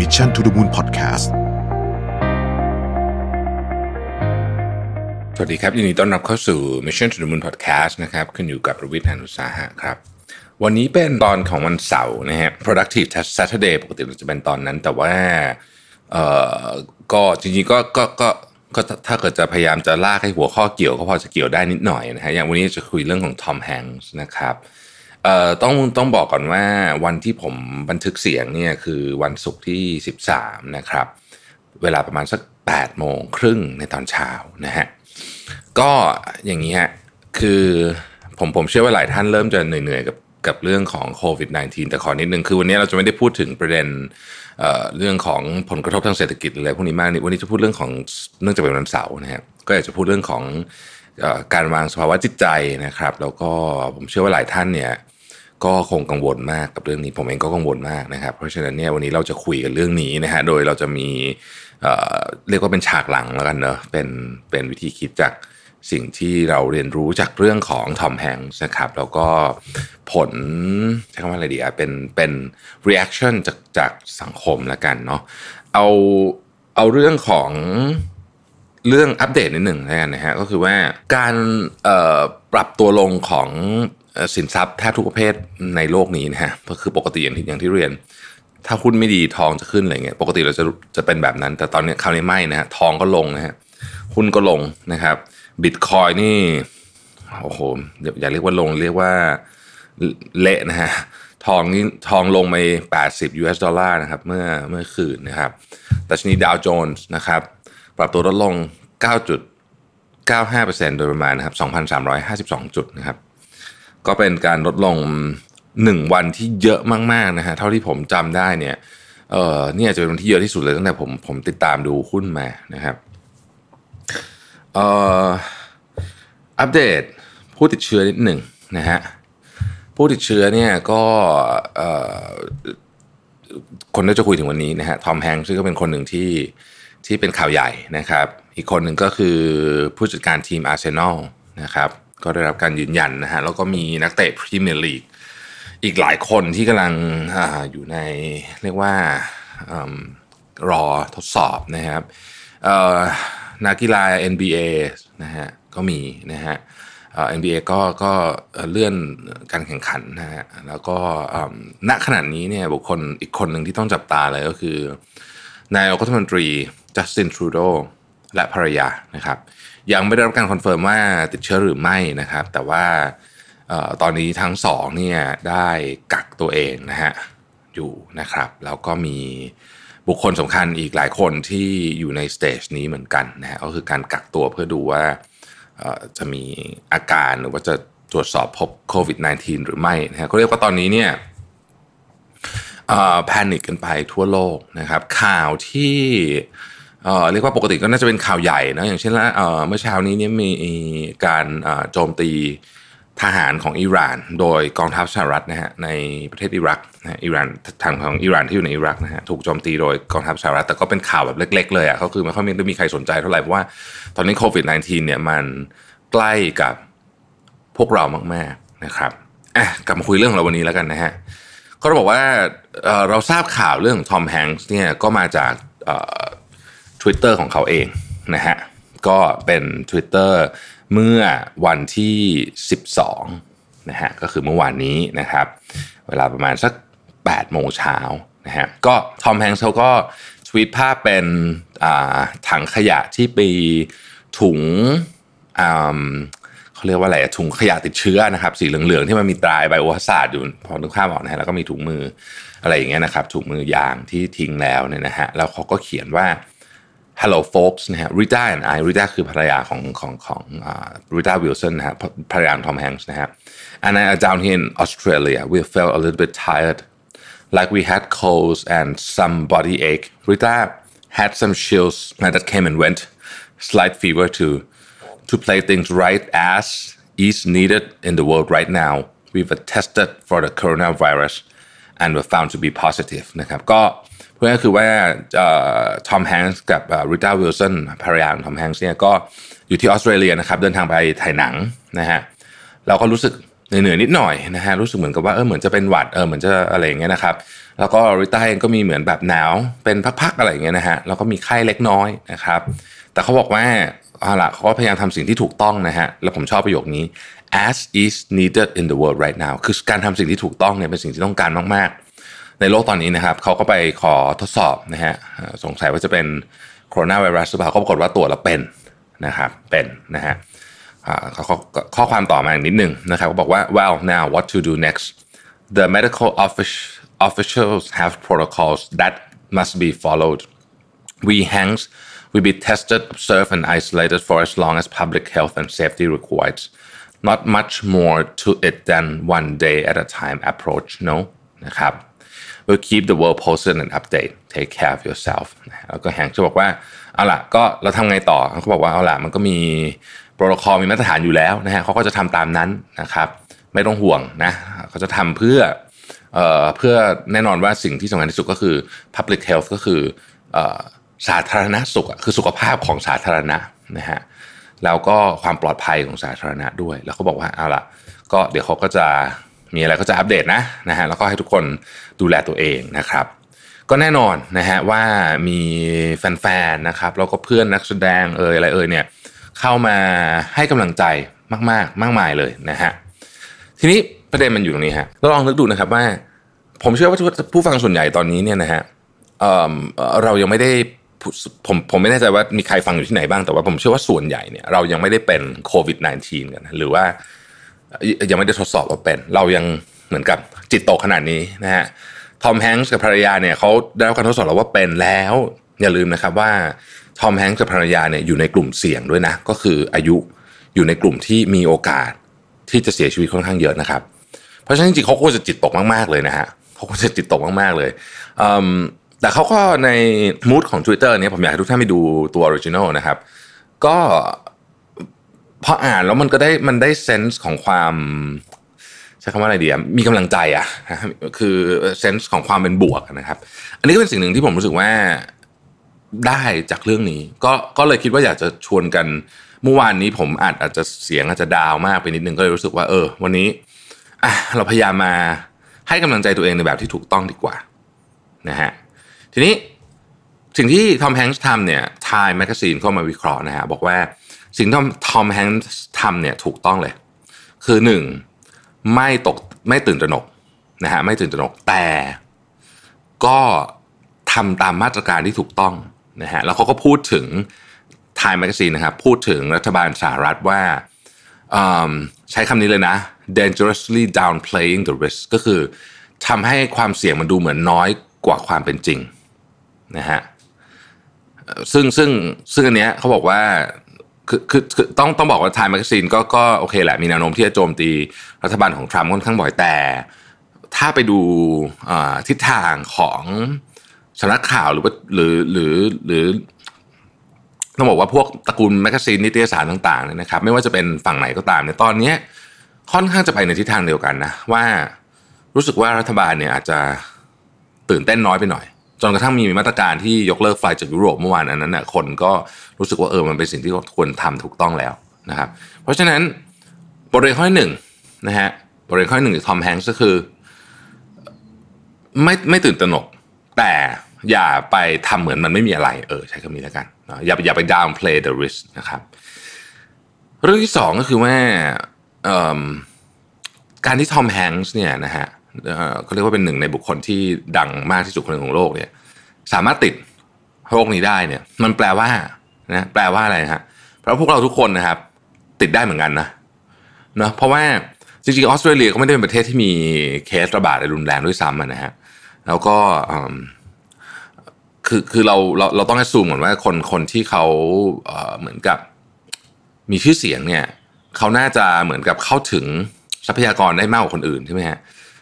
Mission to the Moon Podcast สวัสดีครับยินดีต้อนรับเข้าสู่ Mission to the Moon Podcast นะครับขึ้นอยู่กับประวิทยานุสาหะครับ วันนี้เป็นตอนของวันเสาร์นะฮะ productive Saturday ปกติเราจะเป็นตอนนั้น แต่ว่าเอ่อก็จริงๆก็ก็ก็ก็ถ้าเกิดจะพยายามจะลากให้หัวข้อเกี่ยวก็พอจะเกี่ยวได้นิดหน่อยนะฮะอย่างวันนี้จะคุยเรื่องของทอมแฮงส์นะครับเอ่อต้องต้องบอกก่อนว่าวันที่ผมบันทึกเสียงเนี่ยคือวันศุกร์ที่ 13 นะครับ เวลาประมาณสัก8โมงครึ่งในตอนเช้านะฮะก็อย่างนี้ฮะคือผมผมเชื่อว่าหลายท่านเริ่มจะเหนื่อยๆกับกับเรื่องของโควิด -19 แต่ขอนิดนึงคือวันนี้เราจะไม่ได้พูดถึงประเด็นเอ่อเรื่องของผลกระทบทางเศรษฐกิจอะไรพวกนี้มากนี่วันนี้จะพูดเรื่องของเนื่องจากเป็นวันเสาร์นะฮะก็อยากจะพูดเรื่องของการวางสภาวะจิตใจนะครับ แล้วก็ผมเชื่อว่าหลายท่านเนี่ย ก็คงกังวลมากกับเรื่องนี้ผมเองก็กังวลมากนะครับ เพราะฉะนั้นเนี่ยวันนี้เราจะคุยกันเรื่องนี้นะฮะโดยเราจะมีเเรียกว่าเป็นฉากหลังแล้วกันเนอะเป็นเป็นวิธีคิดจากสิ่งที่เราเรียนรู้จากเรื่องของทอมแฮงส์นะครับแล้วก็ผลใช้คำว่าอะไรดีอะเป็นเป็น reaction จากจากสังคมแล้วกันเนาะเอาเอาเรื่องของเรื่องอัปเดตนิดหนึ่งแล้วกันนะฮะก็คือว่าการปรับตัวลงของ สินทรัพย์แทบทุกประเภทในโลกนี้นะฮะก็คือปกติอย่างที่อย่างที่เรียน ถ้าหุ้นไม่ดีทองจะขึ้นอะไรเงี้ยปกติเราจะจะเป็นแบบนั้น แต่ตอนนี้คราวนี้ไม่นะฮะทองก็ลงนะฮะหุ้นก็ลงนะครับบิตคอยนี่โอ้โหอย่าเรียกว่าลงเรียกว่าเละนะฮะทองนี่ทองลงไป 80 US ดอลลาร์นะครับเมื่อเมื่อคืนนะครับแต่ชนีดาวโจนส์นะครับปรับตัวลดลง 9.95%โดยประมาณนะครับ2,352 จุดนะครับ ก็เป็นการลดลงหนึ่งวันที่เยอะมากๆนะฮะเท่าที่ผมจำได้เนี่ยเออเนี่ยจะเป็นวันที่เยอะที่สุดเลยตั้งแต่ผมผมติดตามดูหุ้นมานะครับเอ่ออัปเดตผู้ติดเชื้อนิดหนึ่งนะฮะผู้ติดเชื้อเนี่ยก็เอ่อคนที่จะคุยถึงวันนี้นะฮะทอมแฮงค์ซึ่งก็เป็นคนหนึ่งที่ที่เป็นข่าวใหญ่นะครับ อีกคนหนึ่งก็คือผู้จัดการทีมอาร์เซนอลนะครับ ก็ได้รับการยืนยันนะฮะแล้วก็มีนักเตะพรีเมียร์ลีกอีกหลายคนที่กำลังออยู่ในเรียกว่าอรอทดสอบนะครับนักกีฬา NBA นะฮะก็มีนะฮะเอ่อ NBA ก็ก็เลื่อนการแข่งขันนะฮะแล้วก็ณขณะนี้เนี่ยบุคคลอีกคนหนึ่งที่ต้องจับตาเลยก็คือนายกรัฐมนตรีจัสตินทรูโดและภรรยานะครับ ยังไม่ได้รับการ confirm ว่าติดเชื้อหรือไม่นะครับ แต่ว่าออตอนนี้ทั้งสองเนี่ยได้กักตัวเองนะฮะอยู่นะครับ แล้วก็มีบุคคลสำคัญอีกหลายคนที่อยู่ในสเตจนี้เหมือนกันนะฮะก็คือการกักตัวเพื่อดูว่าจะมีอาการหรือว่าจะตรวจสอบพบโควิด -19 หรือไม่นะฮะเขาเรียกว่าตอนนี้เนี่ยแพนิคกันไปทั่วโลกนะครับ ข่าวที่ เรียกว่าปกติก็น่าจะเป็นข่าวใหญ่นะอย่างเช่นละเเมื่อเช้านี้เนี่ยมีการโจมตีทหารของอิหร่าน โดยกองทัพสหรัฐนะฮะในประเทศอิรักนะอิหร่านทางของอิหร่านที่อยู่ในอิรักนะฮะถูกโจมตีโดยกองทัพสหรัฐแต่ก็เป็นข่าวแบบเล็ก ๆ เลยอะก็คือไม่ค่อยมีมีใครสนใจเท่าไหร่เพราะว่าตอนนี้โควิด -19 เนี่ยมันใกล้กับพวกเรามากๆนะครับอะกลับมาคุยเรื่องของเราวันนี้แล้วกันนะฮะก็ต้องบอกว่าเเราทราบข่าวเรื่องของทอมแฮงค์เนี่ยก็มาจาก ทวิตเตอร์ของเขาเองนะฮะก็เป็น Twitter เมื่อวันที่ 12นะฮะก็คือเมื่อวานนี้นะครับ เวลาประมาณสัก8โมงเช้านะฮะก็ทอมแฮงค์เขาก็ทวีตภาพเป็นอ่าถังขยะที่มีถุงอ่าเขาเรียกว่าอะไรถุงขยะติดเชื้อนะครับ สีเหลืองๆที่มันมีตรา biohazard อยู่พอนึกภาพออกนะฮะแล้วก็มีถุงมืออะไรอย่างเงี้ยนะครับถุงมือยางที่ทิ้งแล้วเนี่ยนะฮะแล้วเขาก็เขียนว่า hello folks นะฮะ Rita and I Rita คือภรรยาของของของอ่า Rita Wilson นะฮะภรรยาของ Tom Hanks นะฮะ and I are down here in Australia we felt a little bit tired like we had colds and some body ache Rita had some chills that came and went slight fever too to play things right as is needed in the world right now. We were tested for the coronavirus and were found to be positive นะครับก็เ พื่อก็คือว่าทอมแฮงส์กับริต้าวิลสันภรรยาของทอมแฮงส์เนี่ยก็อยู่ที่ออสเตรเลียนะครับเดินทางไปถ่ายหนังนะฮะเราก็รู้สึกเหนื่อยนิดหน่อยนะฮะรู้สึกเหมือนกับว่าเออเหมือนจะเป็นหวัดเออเหมือนจะอะไรอย่างเงี้ยนะครับแล้วก็ริต้าเองก็มีเหมือนแบบหนาวเป็นพักๆอะไรอย่างเงี้ยนะฮะแล้วก็มีไข้เล็กน้อยนะครับแต่เขาบอกว่าเอาละเขาก็พยายามทำสิ่งที่ถูกต้องนะฮะแล้วผมชอบประโยคนี้ as is needed in the world right now คือการทำสิ่งที่ถูกต้องเนี่ยเป็นสิ่งที่ต้องการมากๆ ในโลกตอนนี้นะครับเขาก็ไปขอทดสอบนะฮะสงสัยว่าจะเป็นโคโรนาไวรัสหรือเปล่าก็ปรากฏว่าตรวจแล้วเป็นนะครับเป็นนะฮะข้อข้อความต่อมาอีกนิดนึงนะครับก็บอกว่า well now what to do next the medical office, officials have protocols that must be followed we hangs will be tested observed and isolated for as long as public health and safety requires not much more to it than one day at a time approach no นะครับ we'll keep the world posted and update take care of yourself แล้วก็แฮงจะบอกว่าเอาล่ะก็เราทำไงต่อเขาบอกว่าเอาล่ะมันก็มีโปรโตคอลมีมาตรฐานอยู่แล้วนะฮะเขาก็จะทำตามนั้นนะครับไม่ต้องห่วงนะเขาจะทำเพื่อเอ่อเพื่อแน่นอนว่าสิ่งที่สำคัญที่สุดก็คือ public health ก็คือเอ่อสาธารณสุขคือสุขภาพของสาธารณะนะฮะแล้วก็ความปลอดภัยของสาธารณะด้วย แล้วเขาบอกว่าเอาล่ะก็เดี๋ยวเขาก็จะ มีอะไรก็จะอัปเดตนะนะฮะแล้วก็ให้ทุกคนดูแลตัวเองนะครับ ก็แน่นอนนะฮะว่ามีแฟนๆนะครับแล้วก็เพื่อนนักแสดงเอ่ยอะไรเอ่ยเนี่ยเข้ามาให้กำลังใจมากๆ มากมายเลยนะฮะทีนี้ประเด็นมันอยู่ตรงนี้ฮะเราลองนึกดูนะครับว่า ผมเชื่อว่าผู้ฟังส่วนใหญ่ตอนนี้เนี่ยนะฮะเเรายังไม่ได้ผมผมไม่แน่ใจว่ามีใครฟังอยู่ที่ไหนบ้างแต่ว่าผมเชื่อว่าส่วนใหญ่เนี่ยเรายังไม่ได้เป็นโควิด -19 กันหรือว่า ยังไม่ได้ทดสอบว่าเป็น เรายังเหมือนกับจิตตกขนาดนี้นะฮะทอมแฮงส์กับภรรยาเนี่ยเขาได้รับการทดสอบแล้วว่าเป็นแล้ว อย่าลืมนะครับว่าทอมแฮงส์กับภรรยาเนี่ยอยู่ในกลุ่มเสี่ยงด้วยนะ ก็คืออายุอยู่ในกลุ่มที่มีโอกาสที่จะเสียชีวิตค่อนข้างเยอะนะครับ เพราะฉะนั้นจริงๆเขาควรจะจิตตกมากๆเลยนะฮะเขาควรจะจิตตกมากๆเลยแต่เขาก็ใน mood ของ Twitter เนี่ยผมอยากให้ทุกท่านไปดูตัว original นะครับ ก็ พออ่านแล้วมันก็ได้มันได้ sense ของความใช้คำว่าอะไรดีอะมีกำลังใจอะคือ sense ของความเป็นบวกนะครับ อันนี้ก็เป็นสิ่งหนึ่งที่ผมรู้สึกว่าได้จากเรื่องนี้ ก็ก็เลยคิดว่าอยากจะชวนกันเมื่อวานนี้ผมอาจอาจจะเสียงอาจจะ down มากไปนิดนึงก็เลยรู้สึกว่า เออ วันนี้อะเราพยายามมาให้กำลังใจตัวเองในแบบที่ถูกต้องดีกว่านะฮะทีนี้สิ่งที่ทอมแฮงส์ทำเนี่ย Time Magazine เข้ามาวิเคราะห์นะฮะบอกว่า สิ่งที่ทอมแฮงส์ทำเนี่ยถูกต้องเลย คือหนึ่งไม่ตกไม่ตื่นตระหนกนะฮะไม่ตื่นตระหนกแต่ก็ทำตามมาตรการที่ถูกต้องนะฮะแล้วเขาก็พูดถึง Time Magazine นะครับพูดถึงรัฐบาลสหรัฐว่าใช้คำนี้เลยนะ dangerously downplaying the risk ก็คือทำให้ความเสี่ยงมันดูเหมือนน้อยกว่าความเป็นจริงนะฮะซึ่งซึ่งซึ่งอันเนี้ยเขาบอกว่า คือคือคือต้องต้องบอกว่า Time Magazine ก็ก็โอเคแหละมีแนวโน้มที่จะโจมตีรัฐบาลของทรัมป์ค่อนข้างบ่อยแต่ ถ้าไปดูทิศทางของสำนักข่าวหรือว่าหรือหรือหรือต้องบอกว่าพวกตระกูล magazine นิตยสารต่างๆเนี่ยนะครับ ไม่ว่าจะเป็นฝั่งไหนก็ตามเนี่ยตอนนี้ค่อนข้างจะไปในทิศทางเดียวกันนะว่ารู้สึกว่ารัฐบาลเนี่ยอาจจะตื่นเต้นน้อยไปหน่อย จนกระทั่งมีมาตรการที่ยกเลิกไฟจากยุโรปเมื่อวานอันนั้นนะคนก็รู้สึกว่าเออมันเป็นสิ่งที่ควรทำถูกต้องแล้วนะครับ เพราะฉะนั้นบทเรียนข้อหนึ่งนะฮะบทเรียนข้อหนึ่งจากทอมแฮงส์ก็คือ ไม่ไม่ตื่นตระหนก แต่อย่าไปทำเหมือนมันไม่มีอะไร เออ ใช้คำนี้แล้วกันอย่าอย่าไป downplay the risk นะครับ เรื่องที่สองก็คือว่าการที่ทอมแฮงส์เนี่ยนะฮะ เขาเรียกว่าเป็นหนึ่งในบุคคลที่ดังมากที่สุดคนหนึ่งของโลกเนี่ย สามารถติดโรคนี้ได้เนี่ย มันแปลว่านะแปลว่าอะไรฮะเพราะพวกเราทุกคนนะครับ ติดได้เหมือนกันนะเนาะเพราะว่าจริงๆออสเตรเลียก็ไม่ได้เป็นประเทศที่มีเคสระบาดรุนแรงด้วยซ้ำนะฮะแล้วก็คือคือเราเราเราต้องให้ซูมเหมือนว่าคนคนที่เขาเหมือนกับมีชื่อเสียงเนี่ยเขาน่าจะเหมือนกับเข้าถึงทรัพยากรได้มากกว่าคนอื่นใช่ไหมฮะ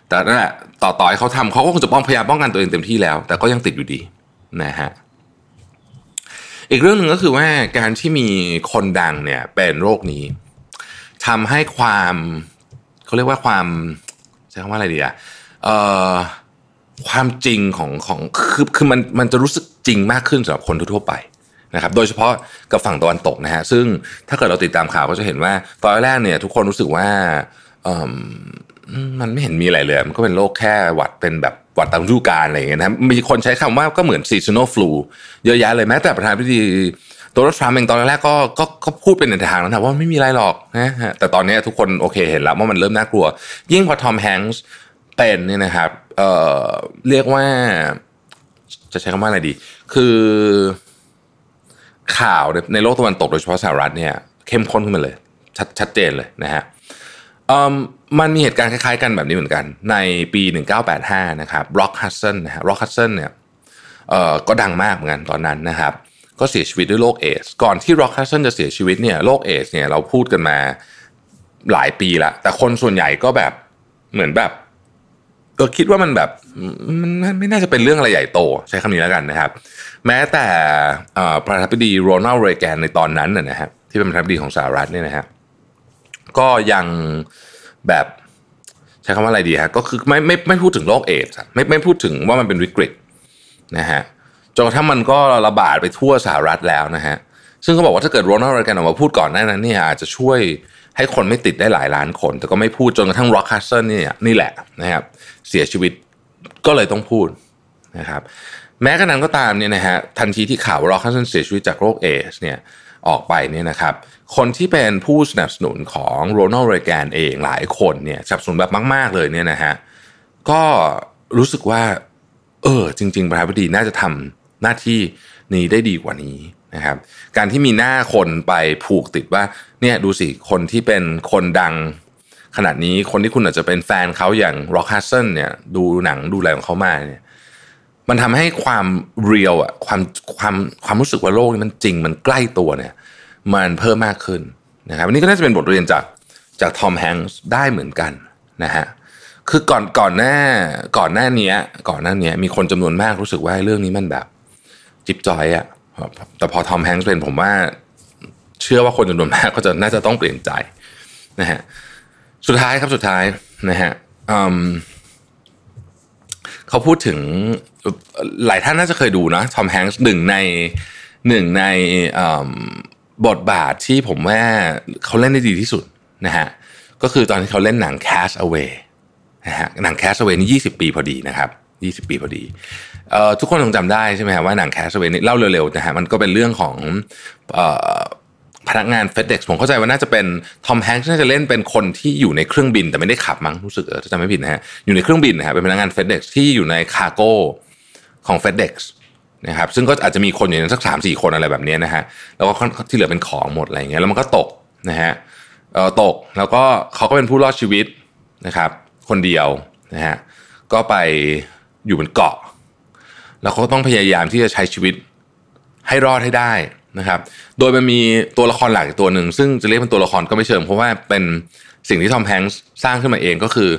แต่นั่นแหละต่อต่อให้เขาทำเขาก็คงจะป้องพยายามป้องกันตัวเองเต็มที่แล้ว แต่ก็ยังติดอยู่ดีนะฮะอีกเรื่องหนึ่งก็คือว่าการที่มีคนดังเนี่ยเป็นโรคนี้ทำให้ความเขาเรียกว่าความใช้คำว่าอะไรดีอะเอ่อความจริงของของคือคือมันมันจะรู้สึกจริงมากขึ้นสำหรับคนทั่วไปนะครับโดยเฉพาะกับฝั่งตะวันตกนะฮะซึ่งถ้าเกิดเราติดตามข่าวก็จะเห็นว่าตอนแรกเนี่ยทุกคนรู้สึกว่า มันไม่เห็นมีอะไรเลย มันก็เป็นโรคแค่หวัดเป็นแบบหวัดตามฤดูกาลอะไรอย่างเงี้ยนะมีคนใช้คำว่าก็เหมือน seasonal flu เยอะแยะเลยแม้แต่ประธานาธิบดีโดนัลด์ทรัมป์เองตอนแรกก็ก็ก็พูดเป็นในทางนั้นนะว่าไม่มีอะไรหรอกนะฮะแต่ตอนนี้ทุกคนโอเคเห็นแล้วว่ามันเริ่มน่ากลัว ยิ่งพอทอมแฮงส์เป็นเนี่ยนะครับเอ่อเรียกว่า จะใช้คำว่าอะไรดี คือข่าวในโลกตะวันตกโดยเฉพาะสหรัฐเนี่ย เข้มข้นขึ้นมาเลย ชัดชัดเจนเลยนะฮะ มันมีเหตุการณ์คล้ายๆกันแบบนี้เหมือนกัน ในปี 1985 นะครับร็อกฮัดสันนะฮะร็อกฮัดสันเนี่ยก็ดังมากเหมือนกันตอนนั้นนะครับ ก็เสียชีวิตด้วยโรคเอดส์ ก่อนที่ร็อกฮัดสันจะเสียชีวิตเนี่ยโรคเอดส์เนี่ยเราพูดกันมาหลายปีละแต่คนส่วนใหญ่ก็แบบเหมือนแบบก็คิดว่ามันแบบมันไม่น่าจะเป็นเรื่องอะไรใหญ่โต ใช้คำนี้แล้วกันนะครับ แม้แต่ประธานาธิบดีโรนัลด์เรแกนในตอนนั้นนะฮะที่เป็นประธานาธิบดีของสหรัฐเนี่ยนะฮะ ก็ยังแบบใช้คำว่าอะไรดีฮะก็คือไม่ไม่ไม่พูดถึงโรคเอดส์ไม่ไม่พูดถึงว่ามันเป็นวิกฤตนะฮะจนกระทั่งมันก็ระบาดไปทั่วสหรัฐแล้วนะฮะซึ่งเขาบอกว่าถ้าเกิดโรนัลด์เรแกนออกมาพูดก่อนหน้านั้นเนี่ยอาจจะช่วยให้คนไม่ติดได้หลายล้านคน แต่ก็ไม่พูดจนกระทั่งร็อกฮัดสันนี่นี่แหละนะครับเสียชีวิตก็เลยต้องพูดนะครับแม้กระนั้นก็ตามเนี่ยนะฮะทันทีที่ข่าวร็อกฮัดสันเสียชีวิตจากโรคเอดส์เนี่ย ออกไปเนี่ยนะครับ คนที่เป็นผู้สนับสนุนของโรนัลด์เรแกนเองหลายคนเนี่ยสนับสนุนแบบมาก ๆ เลยเนี่ยนะฮะก็รู้สึกว่า เออ จริง ๆ ประธานาธิบดีน่าจะทำหน้าที่นี้ได้ดีกว่านี้นะครับ การที่มีหน้าคนไปผูกติดว่า เนี่ยดูสิ คนที่เป็นคนดังขนาดนี้คนที่คุณอาจจะเป็นแฟนเขาอย่างร็อกฮัสเซนเนี่ย ดูหนังดูอะไรของเขามาเนี่ย มันทำให้ความเรียลอะความความความรู้สึกว่าโลกนี้มันจริงมันใกล้ตัวเนี่ย มันเพิ่มมากขึ้นนะครับอันนี้ก็น่าจะเป็นบทเรียนจากจากทอมแฮงส์ได้เหมือนกันนะฮะคือก่อนก่อนหน้าก่อนหน้านี้ก่อนหน้านี้มีคนจำนวนมากรู้สึกว่าเรื่องนี้มันแบบจิ๊บจ๊อยอะแต่พอทอมแฮงส์เป็นผมว่า เชื่อว่าคนจำนวนมากก็จะน่าจะต้องเปลี่ยนใจนะฮะสุดท้ายครับสุดท้ายนะฮะ เขาพูดถึงหลายท่านน่าจะเคยดูนะทอมแฮงส์หนึ่งในหนึ่งในบทบาทที่ผมว่าเขาเล่นได้ดีที่สุดนะฮะก็คือตอนที่เขาเล่นหนัง Cash Away นะฮะหนัง Cash Away นี่20 ปีพอดีนะครับ20 ปีพอดีทุกคนคงจำได้ใช่ไหมฮะว่าหนัง Cash Away นี่เล่าเร็วๆนะฮะมันก็เป็นเรื่องของ พนักงาน FedEx ผมเข้าใจว่าน่าจะเป็นทอมแฮงค์น่าจะเล่นเป็นคนที่อยู่ในเครื่องบิน แต่ไม่ได้ขับมั้งรู้สึกเออถ้าจำไม่ผิดนะฮะอยู่ในเครื่องบินนะฮะเป็นพนักงาน FedEx ที่อยู่ในคาร์โก้ของ FedEx นะครับซึ่งก็อาจจะมีคนอยู่ในสักสามสี่คนอะไรแบบนี้นะฮะแล้วก็ที่เหลือเป็นของหมดอะไรเงี้ยแล้วมันก็ตกนะฮะเออตกแล้วก็เขาก็เป็นผู้รอดชีวิตนะครับคนเดียวนะฮะก็ไปอยู่บนเกาะ แล้วเขาต้องพยายามที่จะใช้ชีวิตให้รอดให้ได้ นะครับ โดยมันมีตัวละครหลักตัวหนึ่ง ซึ่งจะเรียกเป็นตัวละครก็ไม่เชิงเพราะว่าเป็นสิ่งที่ทอมแฮงส์สร้างขึ้นมาเองก็คือ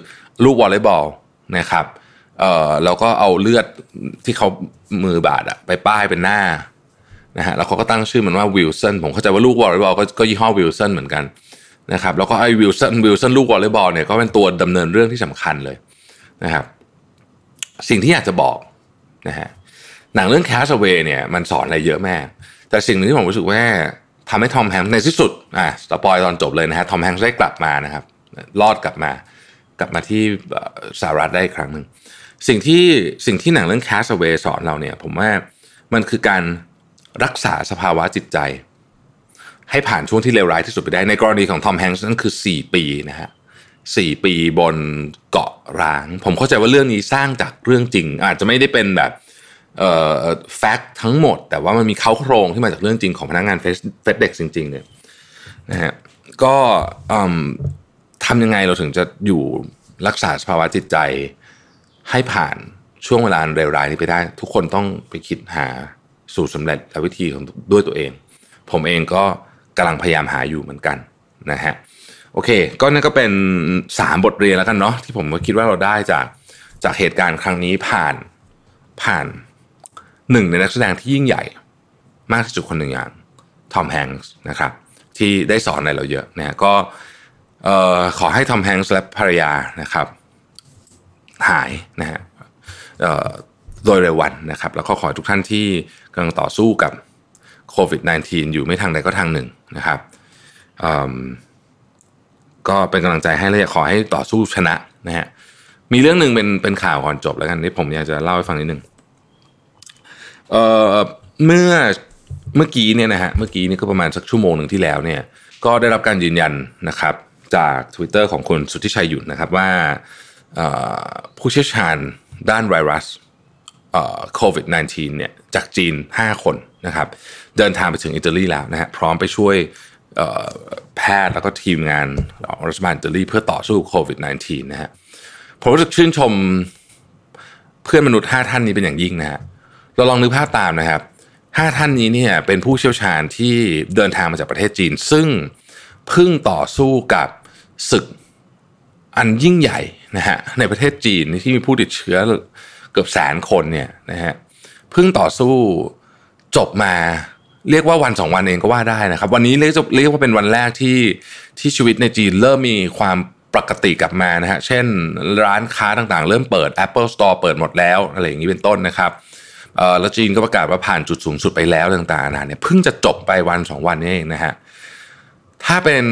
ลูกวอลเลย์บอลนะครับเอ่อแล้วก็เอาเลือดที่เขามือบาดอะไปป้ายเป็นหน้านะฮะแล้วเขาก็ตั้งชื่อมันว่าวิลสันผมเข้าใจว่าลูกวอลเลย์บอลก็ยี่ห้อวิลสันเหมือนกันนะครับแล้วก็ไอ้วิลสันวิลสันลูกวอลเลย์บอลเนี่ยก็เป็นตัวดำเนินเรื่องที่สำคัญเลยนะครับสิ่งที่อยากจะบอกนะฮะหนังเรื่อง Cast Away เนี่ยมันสอนอะไรเยอะแยะ แต่สิ่งหนึ่งที่ผมรู้สึกว่าทำให้ทอมแฮงค์ในที่สุดอะ spoil ตอนจบเลยนะฮะทอมแฮงค์ได้กลับมานะครับ รอดกลับมา กลับมาที่สหรัฐได้อีกครั้งหนึ่งสิ่งที่สิ่งที่หนังเรื่อง Cast Away สอนเราเนี่ย ผมว่ามันคือการรักษาสภาวะจิตใจ ให้ผ่านช่วงที่เลวร้ายที่สุดไปได้ในกรณีของทอมแฮงค์นั่นคือ 4 ปีนะฮะสี่ปีบนเกาะร้าง ผมเข้าใจว่าเรื่องนี้สร้างจากเรื่องจริง อาจจะไม่ได้เป็นแบบ แฟกต์ทั้งหมด แต่ว่ามันมีเขาโครงที่มาจากเรื่องจริงของพนักงานเฟสเฟสเด็กจริงๆเนี่ยนะฮะก็ทำยังไงเราถึงจะอยู่รักษาสภาวะจิตใจให้ผ่านช่วงเวลาเร็วรายนี้ไปได้ ทุกคนต้องไปคิดหาสูตรสำเร็จและวิธีของด้วยตัวเอง ผมเองก็กำลังพยายามหาอยู่เหมือนกันนะฮะโอเค ก็นั่นก็เป็น 3 บทเรียนแล้วกันเนาะที่ผมคิดว่าเราได้จากจากเหตุการณ์ครั้งนี้ผ่านผ่าน หนึ่งในนักแสดงที่ยิ่งใหญ่มากที่สุดคนหนึ่งอย่างทอมแฮงส์นะครับที่ได้สอนอะไรเราเยอะนะก็ขอให้ทอมแฮงส์และภรรยานะครับ หายนะฮะโดยเร็ววันนะครับ แล้วก็ขอทุกท่านที่กำลังต่อสู้กับโควิด -19 อยู่ไม่ทางใดก็ทางหนึ่งนะครับก็เป็นกำลังใจให้และขอให้ต่อสู้ชนะนะฮะมีเรื่องหนึ่งเป็นเป็นข่าวก่อนจบแล้วกันที่ผมอยากจะเล่าให้ฟังนิดนึง เอ่อเมื่อเมื่อกี้เนี่ยนะฮะเมื่อกี้นี่ก็ประมาณสักชั่วโมงหนึ่งที่แล้วเนี่ย ก็ได้รับการยืนยันนะครับ จาก Twitter ของคุณสุทธิชัยหยุ่นนะครับว่าผู้เชี่ยวชาญด้านไวรัสโควิด -19 เนี่ยจากจีน 5 คนนะครับ เดินทางไปถึงอิตาลีแล้วนะฮะพร้อมไปช่วยแพทย์แล้วก็ทีมงานรัฐบาลอิตาลีเพื่อต่อสู้โควิด -19 นะฮะผมรู้สึกชื่นชมเพื่อนมนุษย์ 5 ท่านนี้เป็นอย่างยิ่งนะฮะ เราลองนึกภาพตามนะครับ5ท่านนี้เนี่ยเป็นผู้เชี่ยวชาญที่เดินทางมาจากประเทศจีน ซึ่งเพิ่งต่อสู้กับศึกอันยิ่งใหญ่นะฮะในประเทศจีนที่มีผู้ติดเชื้อเกือบแสนคนเนี่ยนะฮะเพิ่งต่อสู้จบมาเรียกว่าวันสองวันเองก็ว่าได้นะครับ วันนี้เรียกเรียกว่าเป็นวันแรกที่ที่ชีวิตในจีนเริ่มมีความปกติกลับมานะฮะเช่นร้านค้าต่างๆ เริ่มเปิด Apple Store เปิดหมดแล้วอะไรอย่างนี้เป็นต้นนะครับ แล้วจีนก็ประกาศว่าผ่านจุดสูงสุดไปแล้วต่างๆนะเนี่ยเพิ่งจะจบไปวันสองวันนี้เองนะฮะถ้าเป็น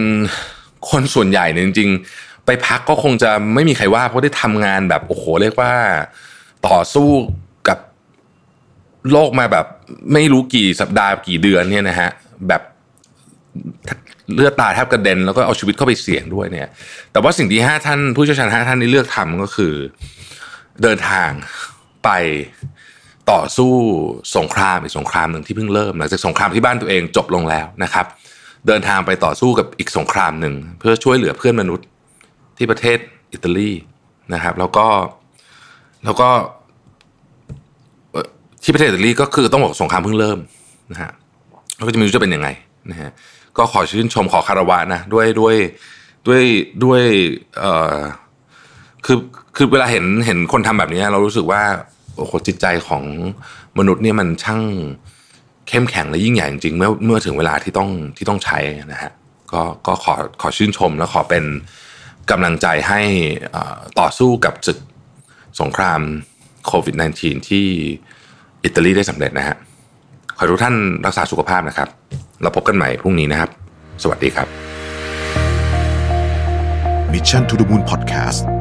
คนส่วนใหญ่เนี่ยจริง ๆ ไปพักก็คงจะไม่มีใครว่าเพราะได้ทำงานแบบโอ้โหเรียกว่าต่อสู้กับโลกมาแบบไม่รู้กี่สัปดาห์กี่เดือนเนี่ยนะฮะแบบเลือดตาแทบกระเด็นแล้วก็เอาชีวิตเข้าไปเสี่ยงด้วยเนี่ย แต่ว่าสิ่งที่ห้าท่านผู้เชี่ยวชาญห้าท่านนี้เลือกทำก็คือ เดินทางไป ต่อสู้สงครามอีกสงครามหนึ่งที่เพิ่งเริ่มหลังจากสงครามที่บ้านตัวเองจบลงแล้วนะครับ เดินทางไปต่อสู้กับอีกสงครามหนึ่งเพื่อช่วยเหลือเพื่อนมนุษย์ที่ประเทศอิตาลีนะครับ แล้วก็แล้วก็ที่ประเทศอิตาลีก็คือต้องบอกสงครามเพิ่งเริ่มนะฮะแล้วก็จะไม่รู้จะเป็นยังไงนะฮะก็ขอชื่นชมขอคารวะนะด้วยด้วยด้วยด้วยเอ่อคือคือเวลาเห็นเห็นคนทำแบบนี้เรารู้สึกว่า โอ้โหจิตใจของมนุษย์เนี่ยมันช่างเข้มแข็งและยิ่งใหญ่จริงเมื่อเมื่อถึงเวลาที่ต้องที่ต้องใช้นะฮะก็ก็ขอขอชื่นชมและขอเป็นกำลังใจให้ต่อสู้กับศึกสงครามโควิด -19 ที่อิตาลีได้สำเร็จนะฮะขอทุกท่านรักษาสุขภาพนะครับ เราพบกันใหม่พรุ่งนี้นะครับ สวัสดีครับ Mission to the Moon Podcast